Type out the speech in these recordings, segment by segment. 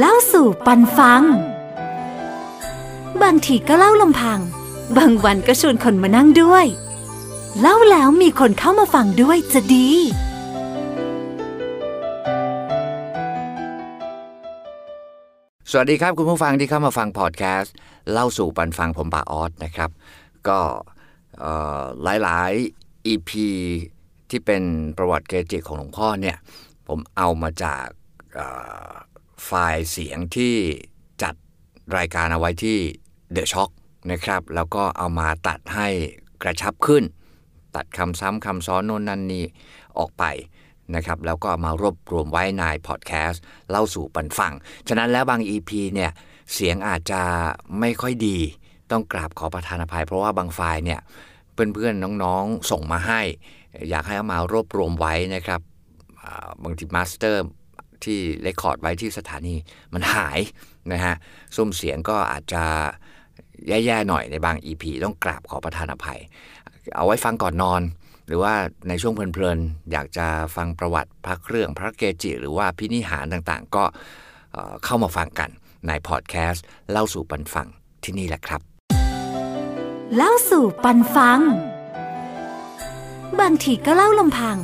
เล่าสู่ปันฟัง บางทีก็เล่าลำพัง บางวันก็ชวนคนมานั่งด้วย เล่าแล้วมีคนเข้ามาฟังด้วยจะดี สวัสดีครับคุณผู้ฟังที่เข้ามาฟังพอดแคสต์ เล่าสู่ปันฟังผมปาออสนะครับ ก็หลายๆ EP ที่เป็นประวัติเกจิของหลวงพ่อเนี่ย ผมเอามาจาก ไฟล์เสียงที่จัดรายการเอาไว้ที่ The Shock นะครับ แล้วก็เอามาตัดให้กระชับขึ้น ตัดคำซ้ำคำซ้อนโน่นนั่นนี่ออกไปนะครับ แล้วก็มารวบรวมไว้ในพอดแคสต์เล่าสู่ปันฟัง ฉะนั้นแล้วบาง EP เนี่ย เสียงอาจจะไม่ค่อยดี ต้องกราบขอประทานอภัย เพราะว่าบางไฟล์เนี่ยเพื่อนๆน้องๆส่งมาให้ อยากให้เอามารวบรวมไว้นะครับบางที master ที่ record ไว้ที่สถานีมันหายนะฮะสุ้มเสียงก็อาจจะแย่ๆหน่อยในบาง EP ต้องกราบขอประทานอภัย เอาไว้ฟังก่อนนอน หรือว่าในช่วงเพลินๆ อยากจะฟังประวัติพระเครื่องพระเกจิ หรือว่าอภินิหารต่างๆ ก็เข้ามาฟังกันในพอดแคสต์เล่าสู่ปันฟังที่นี่แหละครับ เล่าสู่ปันฟัง บางทีก็เล่าลำพัง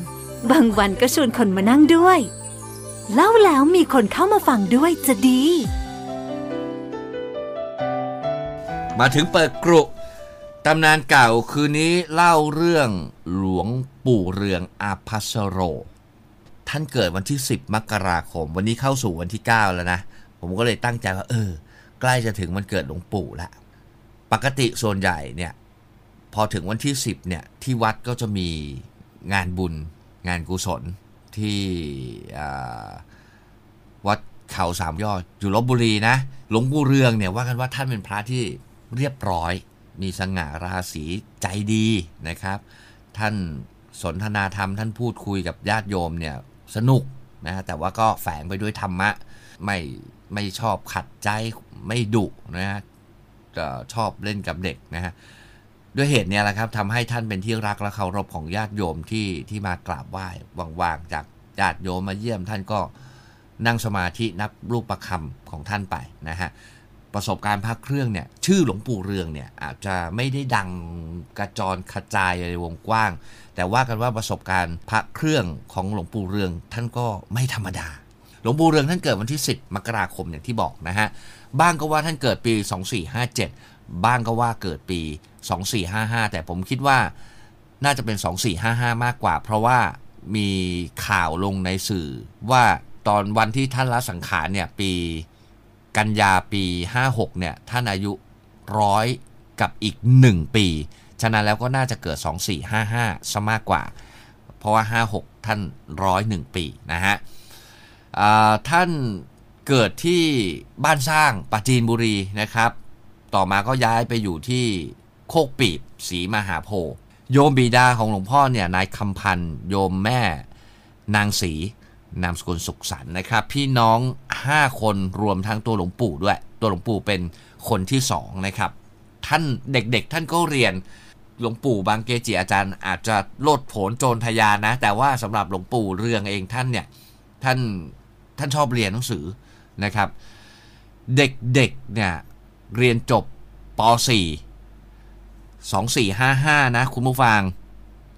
บางวันก็ชวนคนมานั่งด้วย เล่าแล้วมีคนเข้ามาฟังด้วยจะดี มาถึงเปิดกรุตำนานเก่าคืนนี้เล่าเรื่องหลวงปู่เรืองอาภัสโร ท่านเกิดวันที่ 10 มกราคม วันนี้เข้าสู่วันที่ 9 แล้วนะ ผมก็เลยตั้งใจว่าเออ ใกล้จะถึงวันเกิดหลวงปู่ล้วปกติส่วนใหญ่เนี่ย พอถึงวันที่ 10เนี่ยที่วัดก็จะมีงานบุญงานกุศล ที่วัดเขาสามยอดอยู่ลบบุรีนะหลวงปู่เรืองเนี่ยว่ากันว่าท่านเป็นพระที่เรียบร้อย มีสง่าราศีใจดีนะครับ ท่านสนทนาธรรมท่านพูดคุยกับญาติโยมเนี่ยสนุกนะแต่ว่าก็แฝงไปด้วยธรรมะไม่ไม่ชอบขัดใจไม่ดุนะฮะชอบเล่นกับเด็กนะฮะ ด้วยเหตุเนี้แหละครับทำให้ท่านเป็นที่รักและเคารพของญาติโยมที่ที่มากราบไหว้ว่างๆจากญาติโยมมาเยี่ยมท่านก็นั่งสมาธินับรูปประคำของท่านไปนะฮะประสบการณ์พระเครื่องเนี่ยชื่อหลวงปู่เรืองเนี่ยอาจจะไม่ได้ดังกระจรกระจายในวงกว้าง แต่ว่ากันว่าประสบการณ์พระเครื่องของหลวงปู่เรืองท่านก็ไม่ธรรมดา หลวงปู่เรืองท่านเกิดวันที่ 10 มกราคมอย่างที่บอกนะฮะบ้างก็ว่าท่านเกิดปี 2457 บ้างก็ว่าเกิดปี 2455 แต่ผมคิดว่าน่าจะเป็น 2455 มากกว่า เพราะว่ามีข่าวลงในสื่อว่าตอนวันที่ท่านละสังขารเนี่ยปีกันยาปี 56 เนี่ยท่านอายุร้อยกับอีก 1 ปี ฉะนั้นแล้วก็น่าจะเกิด 2455 ซะมากกว่า เพราะว่า 56 ท่านร้อยหนึ่งปีนะฮะท่านเกิดที่บ้านสร้างปราจีนบุรีนะครับ ต่อมาก็ย้ายไปอยู่ที่โคกปีบศรีมหาโพธิ์โยมบิดาของหลวงพ่อเนี่ยนายคำพันธ์โยมแม่ นางศรีนามสกุลสุขสันต์นะครับ พี่น้อง 5 คนรวมทั้งตัวหลวงปู่ด้วย ตัวหลวงปู่เป็นคนที่สองนะครับ ท่านเด็กๆ ท่านก็เรียนหลวงปู่บางเกจิอาจารย์อาจจะโลดโผนโจรทยานนะแต่ว่าสำหรับหลวงปู่เรืองเองท่านเนี่ยท่านท่านชอบเรียนหนังสือนะครับ เด็กๆเนี่ย เรียนจบป .4 2455 นะคุณผู้ฟัง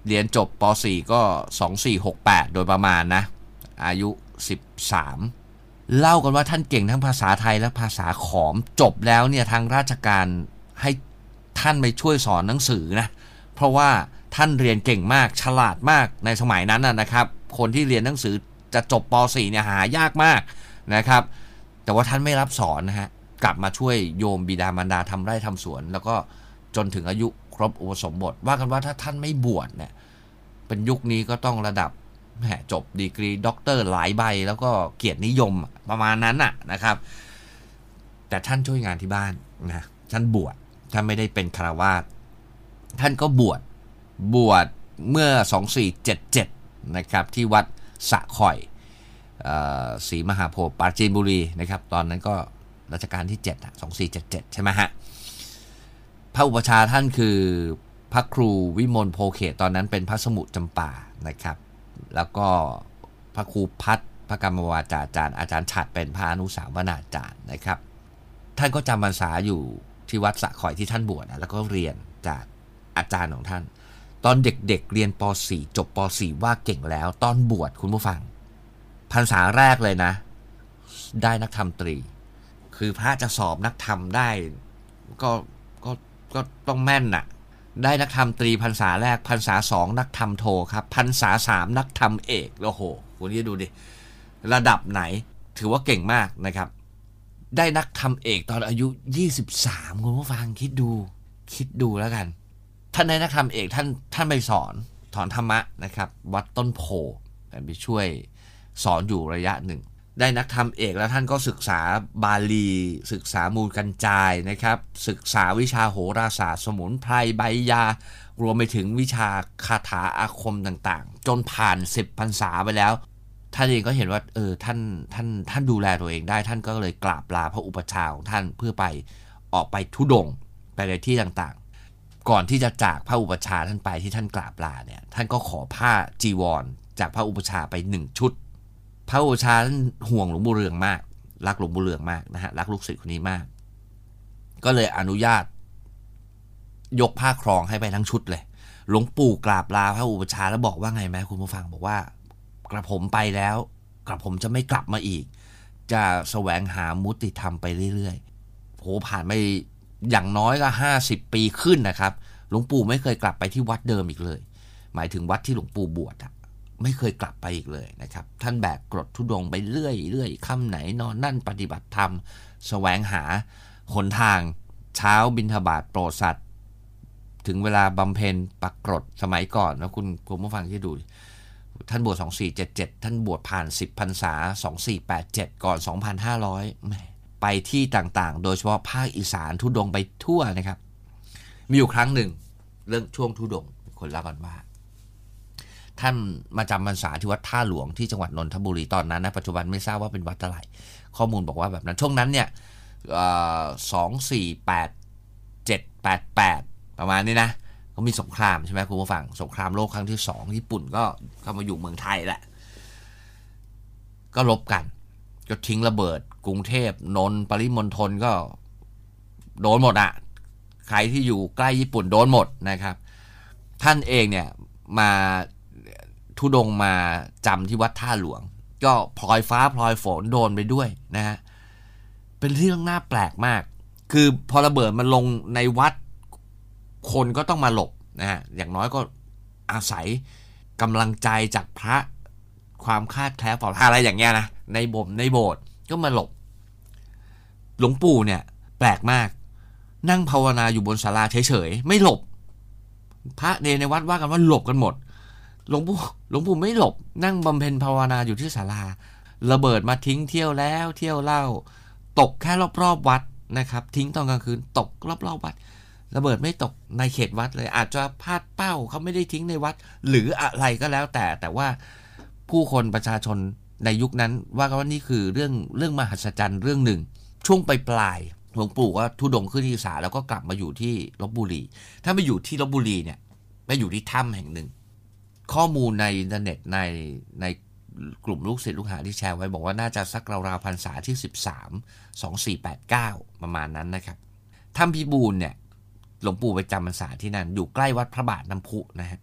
เรียนจบป .4 ก็ 2468 โดยประมาณนะ อายุ 13 เล่ากันว่าท่านเก่งทั้งภาษาไทยและภาษาขอมจบแล้วเนี่ยทางราชการให้ท่านไปช่วยสอนหนังสือนะ เพราะว่าท่านเรียนเก่งมากฉลาดมากในสมัยนั้นนะครับ คนที่เรียนหนังสือจะจบป .4 เนี่ยหายากมากนะครับ แต่ว่าท่านไม่รับสอนนะฮะ กลับมาช่วยโยมบิดามารดาทำไร่ทำสวน แล้วก็จนถึงอายุครบอุปสมบท ว่ากันว่าถ้าท่านไม่บวชเนี่ยเป็นยุคนี้ก็ต้องระดับแหมจบดีกรีด็อกเตอร์หลายใบ แล้วก็เกียรตินิยมประมาณนั้นน่ะนะครับ แต่ท่านช่วยงานที่บ้านนะท่านบวชท่านไม่ได้เป็นฆราวาสท่านก็บวชบวชเมื่อ 2477 นะครับที่วัดสะข่อยอ่อศรีมหาโพธิ์ปราจีนบุรีนะครับ ตอนนั้นก็ รัชกาลที่7อะ2477 ใช่ไหมฮะ พระอุปชาท่านคือพระครูวิมลโพเขตตอนนั้นเป็นพระสมุจำปานะครับ แล้วก็พระครูพัฒน์พระกรรมวาจาจารย์อาจารย์ฉัดเป็นพระอนุสาวนาจารย์นะครับ ท่านก็จำพรรษาอยู่ที่วัดสะขอยที่ท่านบวชแล้วก็เรียนจากอาจารย์ของท่าน ตอนเด็กๆเเรียนป .4 จบป .4 ว่าเก่งแล้ว ตอนบวชคุณผู้ฟังพรรษาแรกเลยนะ ได้นักธรรมตรี คือพระจะสอบนักธรรมได้ ก็ก็ก็ต้องแม่นน่ะ ได้นักธรรมตรีพรรษาแรกพรรษาสองนักธรรมโทครับพรรษาสามนักธรรมเอกโอ้โหคุณนี่ดูดิระดับไหนถือว่าเก่งมากนะครับ ได้นักธรรมเอกตอนอายุ 23คุณผู้ฟังคิดดู คิดดูแล้วกัน ท่านได้นักธรรมเอกท่านท่านไปสอนถอนธรรมะนะครับ วัดต้นโพไปช่วยสอนอยู่ระยะหนึ่ง ได้นักธรรมเอกแล้วท่านก็ศึกษาบาลี ศึกษามูลกันจายนะครับ ศึกษาวิชาโหราศาสตร์ สมุนไพรใบยา รวมไปถึงวิชาคาถาอาคมต่างๆ จนผ่านสิบพรรษาไปแล้ว ท่านเองก็เห็นว่าเออท่านท่านท่านดูแลตัวเองได้ ท่านก็เลยกราบลาพระอุปชาของท่านเพื่อไปออกไปทุดงไปในที่ต่างๆ ก่อนที่จะจากพระอุปชาท่านไปที่ท่านกราบลาเนี่ยท่านก็ขอผ้าจีวร จากพระอุปชาไปหนึ่งชุด พระอุปชาท่านห่วงหลวงปู่เรืองมาก รักหลวงปู่เรืองมากนะฮะรักลูกศิษย์คนนี้มาก ก็เลยอนุญาต ยกผ้าครองให้ไปทั้งชุดเลย หลวงปู่กราบลาพระอุปชาแล้วบอกว่าไงไหมคุณผู้ฟังบอกว่า กระผมไปแล้ว กระผมจะไม่กลับมาอีก จะแสวงหามุติธรรมไปเรื่อยๆโหผ่านไปอย่างน้อยก็ห้าสิบปีขึ้นนะครับหลวงปู่ไม่เคยกลับไปที่วัดเดิมอีกเลย หมายถึงวัดที่หลวงปู่บวชอะ ไม่เคยกลับไปอีกเลยนะครับ ท่านแบกกรดทุดงไปเรื่อยเรื่อยค่ำไหนนอนนั่นปฏิบัติธรรมแสวงหาหนทาง เช้าบิณฑบาตโปรดสัตว์ถึงเวลาบำเพ็ญปักกรดสมัยก่อนนะคุณคุณผู้ฟังที่ดู ท่านบวช2477 ท่านบวชผ่าน 10พรรษา 2487 ก่อน 2,500แหมไปที่ต่างๆ โดยเฉพาะภาคอีสานทุดงไปทั่วนะครับ มีอยู่ครั้งหนึ่ง เรื่องช่วงทุดงคนล่ากันว่า ท่านมาจำพรรษาที่วัดท่าหลวงที่จังหวัดนนทบุรีตอนนั้นนะปัจจุบันไม่ทราบว่าเป็นวัดอะไร ข้อมูลบอกว่าแบบนั้นช่วงนั้นเนี่ยสองสี่แปดเจ็ดแปดแปดประมาณนี้นะก็มีสงครามใช่ไหมคุณผู้ฟังสงครามโลกครั้งที่สองญี่ปุ่นก็เข้ามาอยู่เมืองไทยแหละ ก็ลบกัน ก็ทิ้งระเบิด กรุงเทพนนปริมณฑลก็โดนหมดอะใครที่อยู่ใกล้ญี่ปุ่นโดนหมดนะครับ ท่านเองเนี่ยมา ทุดงมาจำที่วัดท่าหลวง ก็พลอยฟ้าพลอยฝนโดนไปด้วยนะฮะเป็นเรื่องน่าแปลกมาก คือพอระเบิดมันลงในวัดคนก็ต้องมาหลบนะฮะอย่างน้อยก็อาศัยกำลังใจจากพระความคาดแคล้วปลอดอะไรอย่างเงี้ยนะในบ่มในโบสถ์ก็มาหลบ หลวงปู่เนี่ย แปลกมาก นั่งภาวนาอยู่บนศาลาเฉยๆไม่หลบ พระเนในวัดว่ากันว่าหลบกันหมด หลวงปู่หลวงปู่ไม่หลบ นั่งบำเพ็ญภาวนาอยู่ที่ศาลา ระเบิดมาทิ้งเที่ยวแล้วเที่ยวเล่า ตกแค่รอบๆวัดนะครับ ทิ้งตอนกลางคืนตกรอบๆวัด ระเบิดไม่ตกในเขตวัดเลย อาจจะพลาดเป้าเขาไม่ได้ทิ้งในวัด หรืออะไรก็แล้วแต่แต่ว่าผู้คนประชาชนในยุคนั้นว่ากันว่านี่คือเรื่องเรื่องมหัศจรรย์เรื่องหนึ่ง ช่วงปลายปลายหลวงปู่ก็ทุดงขึ้นที่อีสานแล้วก็กลับมาอยู่ที่ลบบุรี ถ้าไปอยู่ที่ลบบุรีเนี่ยไปอยู่ที่ถ้ำแห่งหนึ่ง ข้อมูลในอินเทอร์เน็ตในในกลุ่มลูกศิษย์ลูกหาที่แชร์ไว้บอกว่าน่าจะสักราวๆพรรษาที่ 13 2489 ประมาณนั้นนะครับถ้ำพิบูลเนี่ยหลวงปู่ไปจำพรรษาที่นั่น อยู่ใกล้วัดพระบาทน้ำพุนะฮะ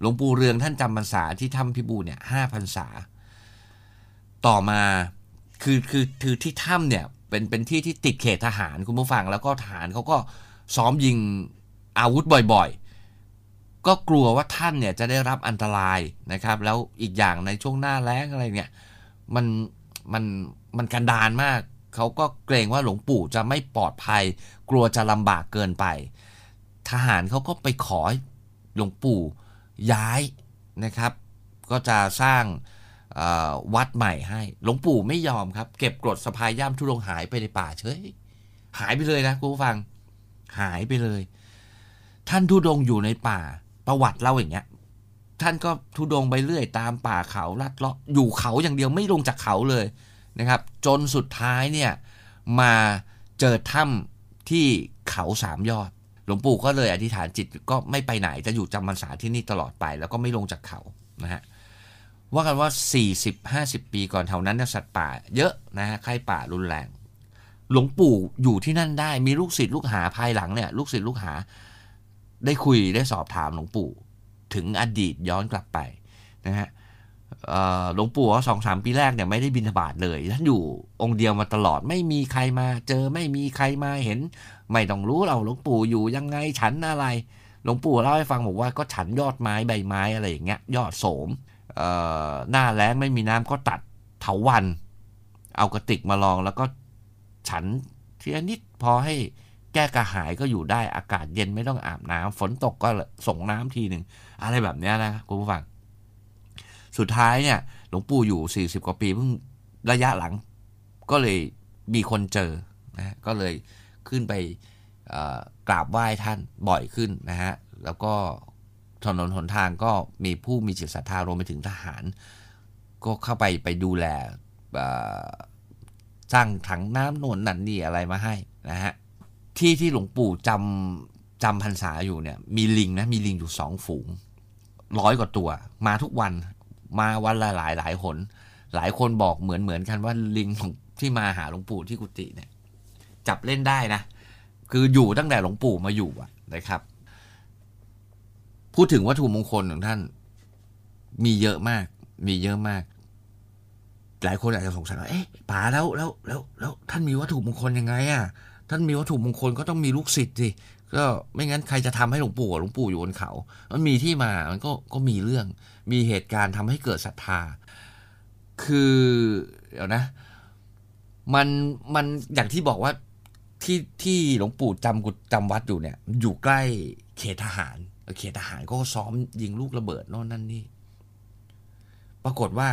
หลวงปู่เรืองท่านจำพรรษาที่ถ้ำพิบูลเนี่ยห้าพรรษา ต่อมาคือคือคือที่ถ้ำเนี่ยเป็นเป็นที่ที่ติดเขตทหารคุณผู้ฟังแล้วก็ทหารเขาก็ซ้อมยิงอาวุธบ่อยๆ ก็กลัวว่าท่านเนี่ยจะได้รับอันตรายนะครับ แล้วอีกอย่างในช่วงหน้าแล้งอะไรเนี่ยมันมันมันกันดานมาก เขาก็เกรงว่าหลวงปู่จะไม่ปลอดภัย กลัวจะลำบากเกินไป ทหารเขาก็ไปขอหลวงปู่ย้ายนะครับ ก็จะสร้างวัดใหม่ให้ หลวงปู่ไม่ยอมครับ เก็บกรดสะพายย่ามทุลงหายไปในป่าเฉย หายไปเลยนะคุณผู้ฟัง หายไปเลย ท่านทุดงอยู่ในป่า ประวัติเล่าอย่างเงี้ย ท่านก็ทุดงไปเรื่อยตามป่าเขาลัดเลาะอยู่เขาอย่างเดียวไม่ลงจากเขาเลยนะครับ จนสุดท้ายเนี่ยมาเจอถ้ำที่เขาสามยอด หลวงปู่ก็เลยอธิษฐานจิตก็ไม่ไปไหนจะอยู่จำพรรษาที่นี่ตลอดไปแล้วก็ไม่ลงจากเขานะฮะว่ากันว่า 40-50 ปีก่อนแถวนั้นสัตว์ป่าเยอะนะฮะไข้ป่ารุนแรง หลวงปู่อยู่ที่นั่นได้มีลูกศิษย์ลูกหาภายหลังเนี่ยลูกศิษย์ลูกหา ได้คุยได้สอบถามหลวงปู่ ถึงอดีตย้อนกลับไปนะฮะหลวงปู่สองสามปีแรกเนี่ยไม่ได้บินบาตเลยท่านอยู่องค์เดียวมาตลอดไม่มีใครมาเจอไม่มีใครมาเห็น ไม่ต้องรู้เราหลวงปู่อยู่ยังไงฉันอะไรหลวงปู่เล่าให้ฟังบอกว่าก็ฉันยอดไม้ใบไม้อะไรอย่างเงี้ยยอดโสมหน้าแล้งไม่มีน้ำก็ตัดเถาวัน เอากระติกมาลองแล้วก็ฉันทีละนิดพอให้ แก้กระหายก็อยู่ได้อากาศเย็นไม่ต้องอาบน้ำฝนตกก็ส่งน้ำทีหนึ่งอะไรแบบนี้นะคุณผู้ฟัง สุดท้ายเนี่ย หลวงปู่อยู่ 40 กว่าปีเพิ่งระยะหลัง ก็เลยมีคนเจอนะก็เลยขึ้นไปกราบไหว้ท่านบ่อยขึ้นนะฮะ แล้วก็ถนนหนทางก็มีผู้มีจิตศรัทธารวมไปถึงทหาร ก็เข้าไปไปดูแลสร้างถังน้ำน่นนั่นนี่อะไรมาให้นะฮะ ที่ที่หลวงปู่จำจำพรรษาอยู่เนี่ย มีลิงนะมีลิงอยู่สองฝูงร้อยกว่าตัว มาทุกวันมาวันละหลายหลายหน หลายคนบอกเหมือนเหมือนกันว่าลิงของที่มาหาหลวงปู่ที่กุฏิเนี่ย จับเล่นได้นะ คืออยู่ตั้งแต่หลวงปู่มาอยู่อะนะครับ พูดถึงวัตถุมงคลของท่าน มีเยอะมาก มีเยอะมาก หลายคนอาจจะสงสัยว่าเอ๊ะป๋าแล้วแล้วแล้วแล้วท่านมีวัตถุมงคลยังไงอะ ท่านมีวัตถุมงคลก็ต้องมีลูกศิษย์สิก็ไม่งั้นใครจะทำให้หลวงปู่อะหลวงปู่อยู่บนเขา มันมีที่มา มันก็ก็มีเรื่อง มีเหตุการณ์ทำให้เกิดศรัทธา คือเดี๋ยวนะ มันมันอย่างที่บอกว่าที่ที่หลวงปู่จำกุจำวัดอยู่เนี่ย อยู่ใกล้เขตทหาร เขตทหารก็ซ้อมยิงลูกระเบิดโน่นนั่นนี่ ปรากฏว่า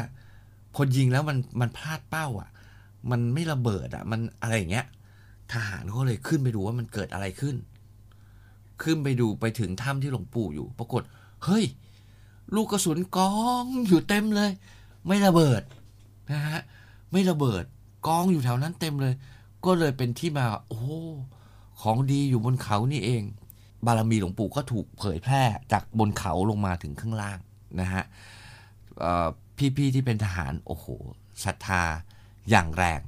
พอยิงแล้วมันมันพลาดเป้า อะ มันไม่ระเบิดอะ มันอะไรอย่างเงี้ย ทหารก็เลยขึ้นไปดูว่ามันเกิดอะไรขึ้น ขึ้นไปดูไปถึงถ้ำที่หลวงปู่อยู่ ปรากฏ เฮ้ย ลูกกระสุนกองอยู่เต็มเลย ไม่ระเบิดนะฮะไม่ระเบิดกองอยู่แถวนั้นเต็มเลย ก็เลยเป็นที่มาโอ้ของดีอยู่บนเขานี่เอง บารมีหลวงปู่ก็ถูกเผยแพร่จากบนเขาลงมาถึงข้างล่างนะฮะพี่ๆที่เป็นทหารโอ้โหศรัทธาอย่างแรง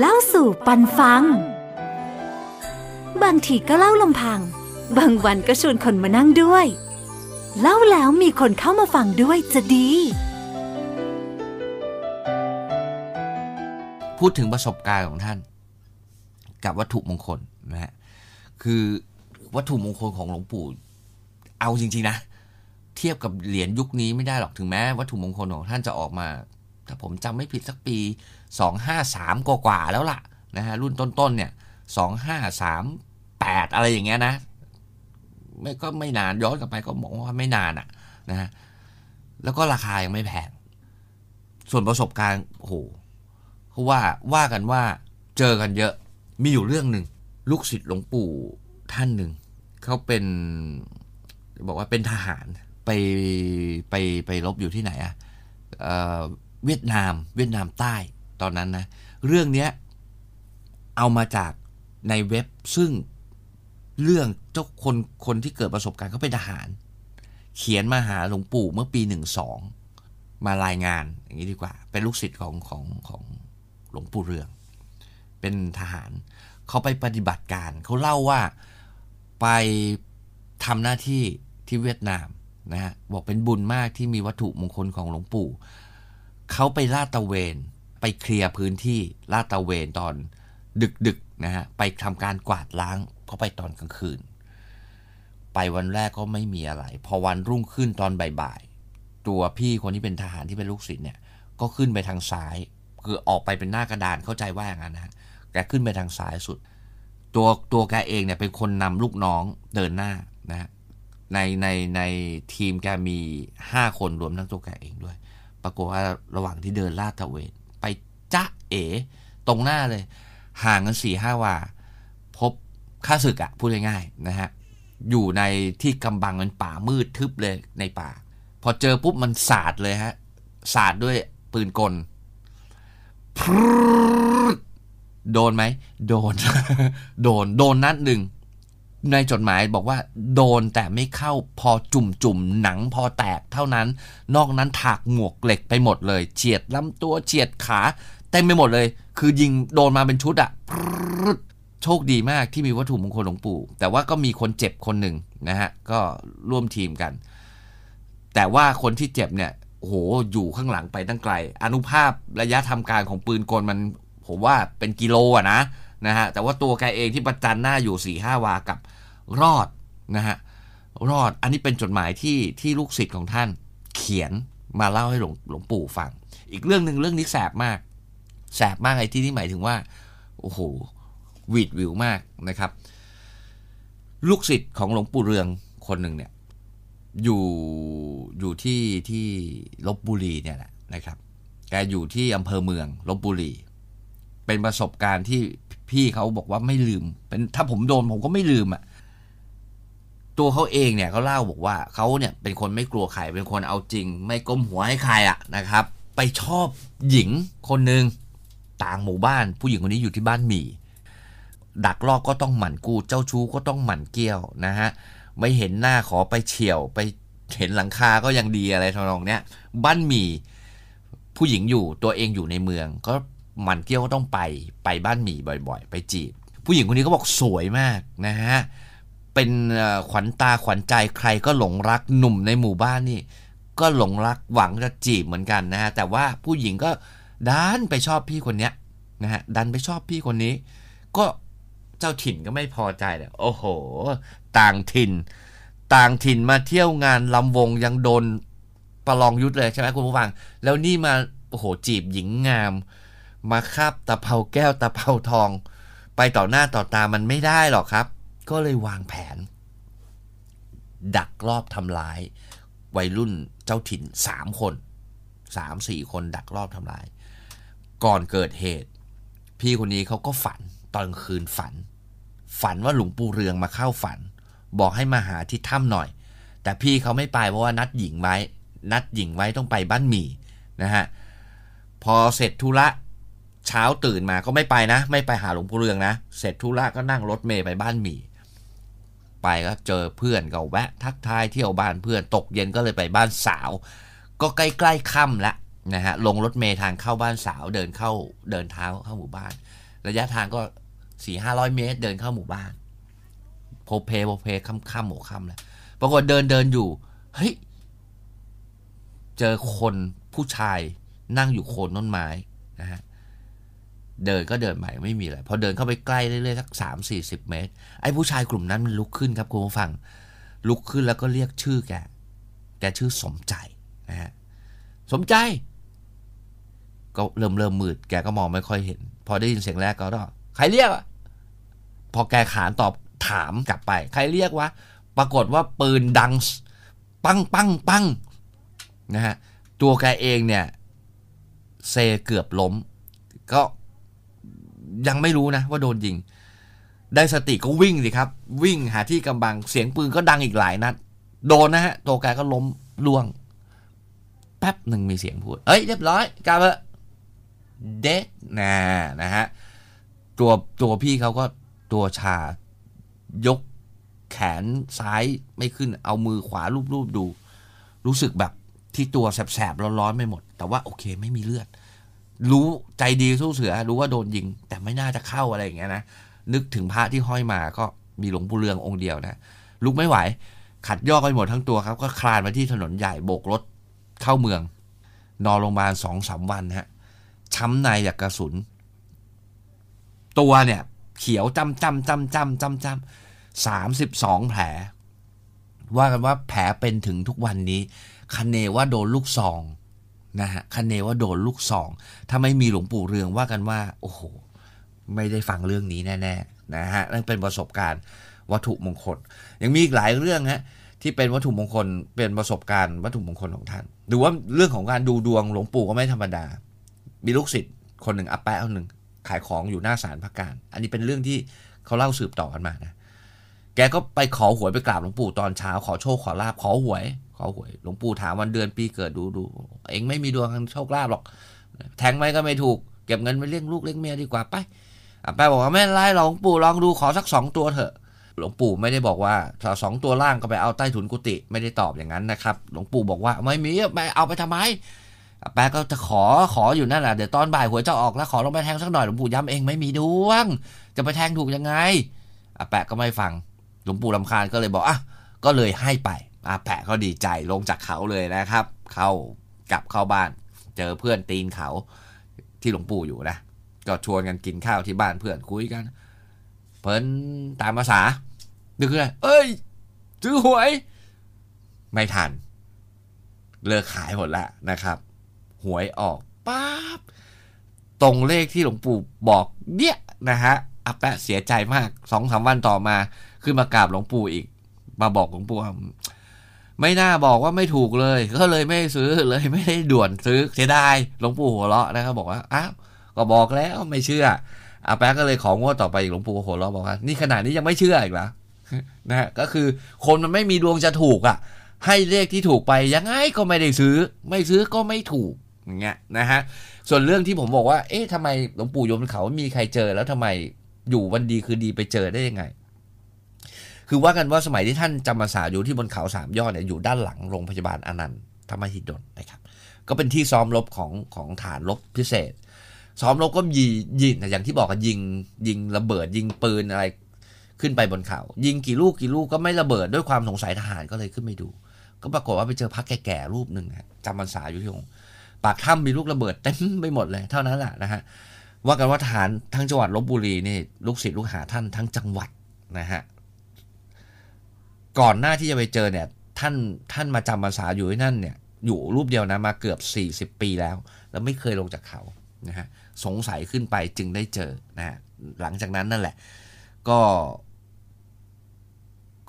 เล่าสู่ปันฟัง บางทีก็เล่าลำพัง บางวันก็ชวนคนมานั่งด้วย เล่าแล้วมีคนเข้ามาฟังด้วยจะดี พูดถึงประสบการณ์ของท่าน กับวัตถุมงคลนะฮะคือวัตถุมงคลของหลวงปู่ เอาจริง ๆ นะ เทียบกับเหรียญยุคนี้ไม่ได้หรอกถึงแม้วัตถุมงคลของท่านจะออกมา ถ้าผมจำไม่ผิดสักปี 253 กว่าๆแล้วล่ะนะฮะรุ่นต้นๆเนี่ย2538 อะไรอย่างเงี้ยนะไม่ก็ไม่นานย้อนกลับไปก็บอกว่าไม่นานอะนะฮะแล้วก็ราคายังไม่แพง ส่วนประสบการณ์โอ้โหเขาว่าว่ากันว่าเจอกันเยอะมีอยู่เรื่องหนึ่งลูกศิษย์หลวงปู่ท่านหนึ่งเขาเป็นบอกว่าเป็นทหารไปไปไปรบอยู่ที่ไหนอะเอ่อเวียดนามเวียดนามใต้ ตอนนั้นนะ เรื่องเนี้ยเอามาจากในเว็บซึ่งเรื่องเจ้าคนคนที่เกิดประสบการณ์เขาเป็นทหาร เขียนมาหาหลวงปู่เมื่อปีหนึ่งสองมารายงานอย่างนี้ดีกว่า เป็นลูกศิษย์ของของของหลวงปู่เรือง เป็นทหาร เขาไปปฏิบัติการ เขาเล่าว่าไปทำหน้าที่ที่เวียดนามนะฮะบอกเป็นบุญมากที่มีวัตถุมงคลของหลวงปู่ เขาไปลาดตะเวน ไปเคลียร์พื้นที่ลาดตระเวนตอนดึกๆนะฮะไปทำการกวาดล้างเขาไปตอนกลางคืน ไปวันแรกก็ไม่มีอะไร พอวันรุ่งขึ้นตอนบ่ายๆตัวพี่คนที่เป็นทหารที่เป็นลูกศิษย์เนี่ย ก็ขึ้นไปทางซ้าย คือออกไปเป็นหน้ากระดานเข้าใจว่าอย่างนั้นนะแกขึ้นไปทางซ้ายสุด ตัวตัวแกเองเนี่ยเป็นคนนำลูกน้องเดินหน้านะในในในทีมแกมีห้าคนรวมทั้งตัวแกเองด้วย ปรากฏว่าระหว่างที่เดินลาดตะเวน จ้าเอ๋ตรงหน้าเลย ห่างกันสี่ห้าวา พบข้าศึกอะพูดง่ายๆนะฮะ อยู่ในที่กำบังมันป่ามืดทึบเลยในป่า พอเจอปุ๊บมันสาดเลยฮะ สาดด้วยปืนกลโดนไหม โดน โดน โดนนัดหนึ่ง ในจดหมายบอกว่า โดนแต่ไม่เข้าพอจุ่มจุ่มหนังพอแตกเท่านั้น นอกนั้นถากหมวกเหล็กไปหมดเลย เฉียดลำตัวเฉียดขา เต็มไปหมดเลย คือยิงโดนมาเป็นชุดอะโชคดีมากที่มีวัตถุมงคลหลวงปู่ แต่ว่าก็มีคนเจ็บคนหนึ่งนะฮะ ก็ร่วมทีมกัน แต่ว่าคนที่เจ็บเนี่ยโอ้โหอยู่ข้างหลังไปตั้งไกล อนุภาพระยะทำการของปืนกลมัน ผมว่าเป็นกิโลอะนะนะฮะแต่ว่าตัวแกเองที่ประจันหน้าอยู่4ี่ห้าวากับรอดนะฮะรอดอันนี้เป็นจดหมายที่ที่ลูกศิษย์ของท่านเขียนมาเล่าให้หลวงหลวงปู่ฟัง อีกเรื่องหนึ่งเรื่องนี้แสบมาก แสบมากไอ้ที่นี่หมายถึงว่า โอ้โหวีดวิวมากนะครับ ลูกศิษย์ของหลวงปู่เรืองคนหนึ่งเนี่ยอยู่อยู่ที่ที่ลบบุรีเนี่ยแหละนะครับ แกอยู่ที่อำเภอเมืองลบบุรี เป็นประสบการณ์ที่พี่เขาบอกว่าไม่ลืม เป็นถ้าผมโดนผมก็ไม่ลืมอะ่ะตัวเขาเองเนี่ยเขาเล่าบอกว่าเขาเนี่ยเป็นคนไม่กลัวใครเป็นคนเอาจริง ไม่ก้มหัวให้ใครอะนะครับ ไปชอบหญิงคนหนึ่ง ต่างหมู่บ้าน ผู้หญิงคนนี้อยู่ที่บ้านหมี่ดักลอบก็ต้องหมั่นกู้เจ้าชู้ก็ต้องหมั่นเกี้ยวนะฮะไม่เห็นหน้าขอไปเฉียว ไปเห็นหลังคาก็ยังดีอะไรทำนองเนี้ยบ้านหมี่ผู้หญิงอยู่ตัวเองอยู่ในเมือง ก็หมั่นเกี้ยวก็ต้องไปไปบ้านหมี่บ่อย ๆ ไปจีบ ผู้หญิงคนนี้ก็บอกสวยมากนะฮะเป็นขวัญตาขวัญใจใครก็หลงรักหนุ่มในหมู่บ้านนี่ ก็หลงรักหวังจะจีบเหมือนกันนะฮะแต่ว่าผู้หญิงก็ ดันไปชอบพี่คนเนี้ยนะฮะดันไปชอบพี่คนนี้ ก็เจ้าถิ่นก็ไม่พอใจเลยโอ้โห ต่างถิ่น ต่างถิ่นมาเที่ยวงานลำวงยังโดนประลองยุทธเลยใช่ไหมคุณผู้ฟัง แล้วนี่มาโอ้โหจีบหญิงงาม มาคาบตะเภาแก้วตะเภาทอง ไปต่อหน้าต่อตามันไม่ได้หรอกครับ ก็เลยวางแผน ดักรอบทำร้าย วัยรุ่นเจ้าถิ่นสามคนสามสี่คนดักรอบทำร้าย ก่อนเกิดเหตุ พี่คนนี้เขาก็ฝันตอนกลางคืนฝัน ฝันว่าหลวงปู่เรืองมาเข้าฝัน บอกให้มาหาที่ถ้ำหน่อย แต่พี่เขาไม่ไปเพราะว่านัดหญิงไว้ นัดหญิงไว้ต้องไปบ้านหมี่นะฮะพอเสร็จธุระเช้าตื่นมาก็ไม่ไปนะ ไม่ไปหาหลวงปู่เรืองนะ เสร็จธุระก็นั่งรถเมย์ไปบ้านหมี่ไปก็เจอเพื่อนก็แวะ ทักทายเที่ยวบ้านเพื่อนตกเย็นก็เลยไปบ้านสาว ก็ใกล้ๆค่ำละ นะฮะลงรถเมย์ทางเข้าบ้านสาวเดินเข้าเดินเท้าเข้าหมู่บ้าน ระยะทางก็สี่ห้าร้อยเมตร เดินเข้าหมู่บ้านโพเพโพเพค่ำค่ำหัวค่ำแล้วปรากฏเดินเดินอยู่เฮ้ยเจอคนผู้ชายนั่งอยู่โคนต้นไม้นะฮะเดินก็เดินไปไม่มีอะไรพอเดินเข้าไปใกล้เรื่อยๆสักสามสี่สิบเมตร ไอ้ผู้ชายกลุ่มนั้นมันลุกขึ้นครับคุณผู้ฟัง ลุกขึ้นแล้วก็เรียกชื่อแก แกชื่อสมใจนะฮะสมใจ ก็เริ่มเริ่มมืด แกก็มองไม่ค่อยเห็น พอได้ยินเสียงแรกก็ต้องใครเรียกอะพอแกขานตอบถามกลับไป ใครเรียกวะปรากฏว่าปืนดัง ปังปังปังนะฮะตัวแกเองเนี่ยเซเกือบล้ม ก็ยังไม่รู้นะว่าโดนยิง ได้สติก็วิ่งสิครับ วิ่งหาที่กำบังเสียงปืนก็ดังอีกหลายนัดโดนนะฮะตัวแกก็ล้มล่วง แป๊บหนึ่งมีเสียงพูด เอ้ยเรียบร้อยกลับเถอะ เด็ดนะนะฮะตัวตัวพี่เขาก็ตัวชายกแขนซ้ายไม่ขึ้น เอามือขวาลูบๆดู รู้สึกแบบที่ตัวแสบๆร้อนๆไม่หมด แต่ว่าโอเคไม่มีเลือด รู้ใจดีสู้เสือ รู้ว่าโดนยิง แต่ไม่น่าจะเข้าอะไรอย่างเงี้ยนะนึกถึงพระที่ห้อยมาก็มีหลวงปู่เรืององค์เดียวนะลุกไม่ไหว ขัดย่อไปหมดทั้งตัวครับ ก็คลานมาที่ถนนใหญ่โบกรถเข้าเมือง นอนโรงพยาบาลสองสามวันฮะ ช้ำในจากกระสุน ตัวเนี่ย เขียวจำจำจำจำจำจำสามสิบสองแผล ว่ากันว่าแผลเป็นถึงทุกวันนี้คันเนว่าโดนลูกซองนะฮะคันเนว่าโดนลูกซอง ถ้าไม่มีหลวงปู่เรืองว่ากันว่า โอ้โห ไม่ได้ฟังเรื่องนี้แน่ๆนะฮะนั่นเป็นประสบการณ์วัตถุมงคล ยังมีอีกหลายเรื่องฮะที่เป็นวัตถุมงคลเป็นประสบการณ์วัตถุมงคลของท่าน หรือว่าเรื่องของการดูดวงหลวงปู่ก็ไม่ธรรมดา มีลูกศิษย์คนหนึ่งอาแปะคนหนึ่งขายของอยู่หน้าศาลพระการ อันนี้เป็นเรื่องที่เขาเล่าสืบต่อกันมานะ แกก็ไปขอหวยไปกราบหลวงปู่ตอนเช้า ขอโชคขอลาบขอหวย ขอหวย หลวงปู่ถามวันเดือนปีเกิดดูดูเองไม่มีดวงทางโชคลาภหรอก แทงไว้ก็ไม่ถูก เก็บเงินไปเลี้ยงลูกเลี้ยงเมียดีกว่าไปอาแปะบอกว่าไม่นไรหรอกหลวงปู่ลองดูขอสักสองตัวเถอะหลวงปู่ไม่ได้บอกว่าสองตัวล่างก็ไปเอาใต้ถุนกุฏิไม่ได้ตอบอย่างนั้นนะครับ หลวงปู่บอกว่าไม่มีไปเอาไปทำไม แปะก็จะขอขออยู่นั่นแหละเดี๋ยวตอนบ่ายหวยจะออกแล้วขอลงไปแทงสักหน่อยหลวงปู่ย้ำเองไม่มีดวง จะไปแทงถูกยังไงอาแปะก็ไม่ฟังหลวงปู่ลำคาญก็เลยบอกอะก็เลยให้ไปอาแปะก็ดีใจลงจากเขาเลยนะครับ เข้ากลับเข้าบ้าน เจอเพื่อนตีนเขาที่หลวงปู่อยู่นะก็ชวนกันกินข้าวที่บ้านเพื่อนคุยกันเพิ่นตามภาษานึกขึ้นเอ้ยซื้อหวย ไม่ทัน เลิกขายหมดแล้วนะครับ หวยออกป๊าบตรงเลขที่หลวงปู่บอกเนี่ยนะฮะอาแปะเสียใจมากสองสามวันต่อมา ขึ้นมากราบหลวงปู่อีก มาบอกหลวงปู่ว่าไม่น่าบอกว่าไม่ถูกเลย ก็เลยไม่ซื้อเลยไม่ได้ด่วนซื้อเสียดายหลวงปู่หัวเราะนะครับบอกว่าอ้าวก็บอกแล้วไม่เชื่ออาแปะก็เลยของวดต่อไปอีกหลวงปู่หัวเราะบอกว่านี่ขนาดนี้ยังไม่เชื่ออีกเหรอนะฮะก็คือคนมันไม่มีดวงจะถูกอะ ให้เลขที่ถูกไปยังไงก็ไม่ได้ซื้อ ไม่ซื้อก็ไม่ถูก อย่างเงี้ยนะฮะส่วนเรื่องที่ผมบอกว่า เอ๊ะทำไมหลวงปู่ยมเขามีใครเจอแล้วทำไมอยู่วันดีคือดีไปเจอได้ยังไง คือว่ากันว่าสมัยที่ท่านจำพรรษาอยู่ที่บนเขาสามยอดเนี่ยอยู่ด้านหลังโรงพยาบาลอนันต์ธรรมหิดลนะครับ ก็เป็นที่ซ้อมรบของของฐานรบพิเศษ ซ้อมรบก็ยิงยิงอย่างที่บอกกันยิงยิงระเบิดยิงปืนอะไรขึ้นไปบนเขา ยิงกี่ลูกกี่ลูกก็ไม่ระเบิดด้วยความสงสัยทหารก็เลยขึ้นไปดู ก็ปรากฏว่าไปเจอพระแก่ๆรูปหนึ่งจำพรรษาอยู่ที่องค์ ปากถ้ำมีลูกระเบิดเต็มไปหมดเลยเท่านั้นแหละนะฮะว่ากันว่าทหารทั้งจังหวัดลบบุรีนี่ลูกศิษย์ลูกหาท่านทั้งจังหวัดนะฮะก่อนหน้าที่จะไปเจอเนี่ยท่านท่านมาจำพรรษาอยู่ที่นั่นเนี่ยอยู่รูปเดียวนะมาเกือบ 40 ปีแล้ว แล้วไม่เคยลงจากเขานะฮะสงสัยขึ้นไปจึงได้เจอนะฮะหลังจากนั้นนั่นแหละ ก็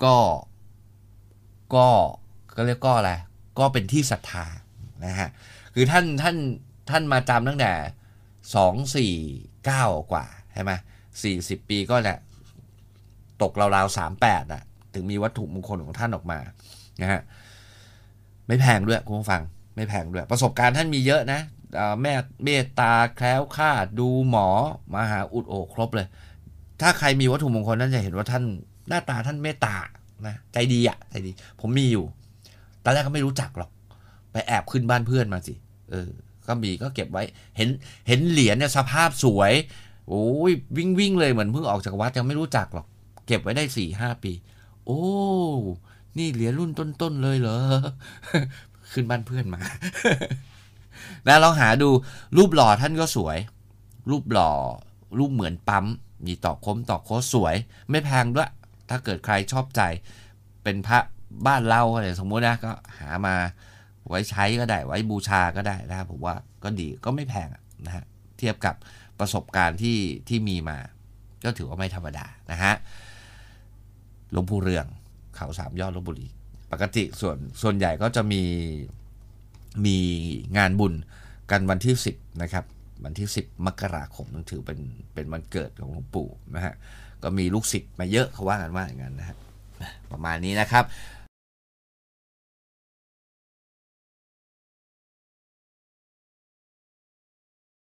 ก็ก็ก็เรียกก็อะไรก็เป็นที่ศรัทธานะฮะ คือท่านท่านท่านมาจำตั้งแต่สองสี่เก้ากว่าใช่ไหมสี่สิบปีก็แหละตกราวๆสามแปดอะถึงมีวัตถุมงคลของท่านออกมานะฮะไม่แพงด้วยคุณผู้ฟัง ไม่แพงด้วย ประสบการณ์ท่านมีเยอะนะแม่เมตตาแคล้วคลาดดูหมอมหาอุดโอครบเลย ถ้าใครมีวัตถุมงคลนั่นจะเห็นว่าท่านหน้าตาท่านเมตตานะใจดีอะใจดี ผมมีอยู่ ตอนแรกก็ไม่รู้จักหรอก ไปแอบขึ้นบ้านเพื่อนมาสิ เออ ก็มีก็เก็บไว้ เห็นเห็นเหรียญเนี่ยสภาพสวย โอ้ยวิ่งวิ่งเลยเหมือนเพิ่งออกจากวัดยังไม่รู้จักหรอก เก็บไว้ได้สี่ห้าปี โอ้ นี่เหรียญรุ่นต้นๆเลยเหรอ ขึ้นบ้านเพื่อนมาแล้วลองหาดูรูปหล่อท่านก็สวย รูปหล่อ รูปเหมือนปั๊ม มีตอกคมตอกโคสวย ไม่แพงด้วย ถ้าเกิดใครชอบใจ เป็นพระบ้านเราอะไรสมมุตินะก็หามา ไว้ใช้ก็ได้ ไว้บูชาก็ได้นะครับผมว่าก็ดีก็ไม่แพงนะฮะเทียบกับประสบการณ์ที่ที่มีมา ก็ถือว่าไม่ธรรมดานะฮะหลวงปู่เรืองเขาสามยอดลบบุรี ปกติส่วนส่วนใหญ่ก็จะมีมีงานบุญกันวันที่ 10 นะครับ วันที่ 10 มกราคมนั่นถือเป็นเป็นวันเกิดของหลวงปู่นะฮะก็มีลูกศิษย์มาเยอะเขาว่ากันว่าอย่างนั้นนะฮะประมาณนี้นะครับ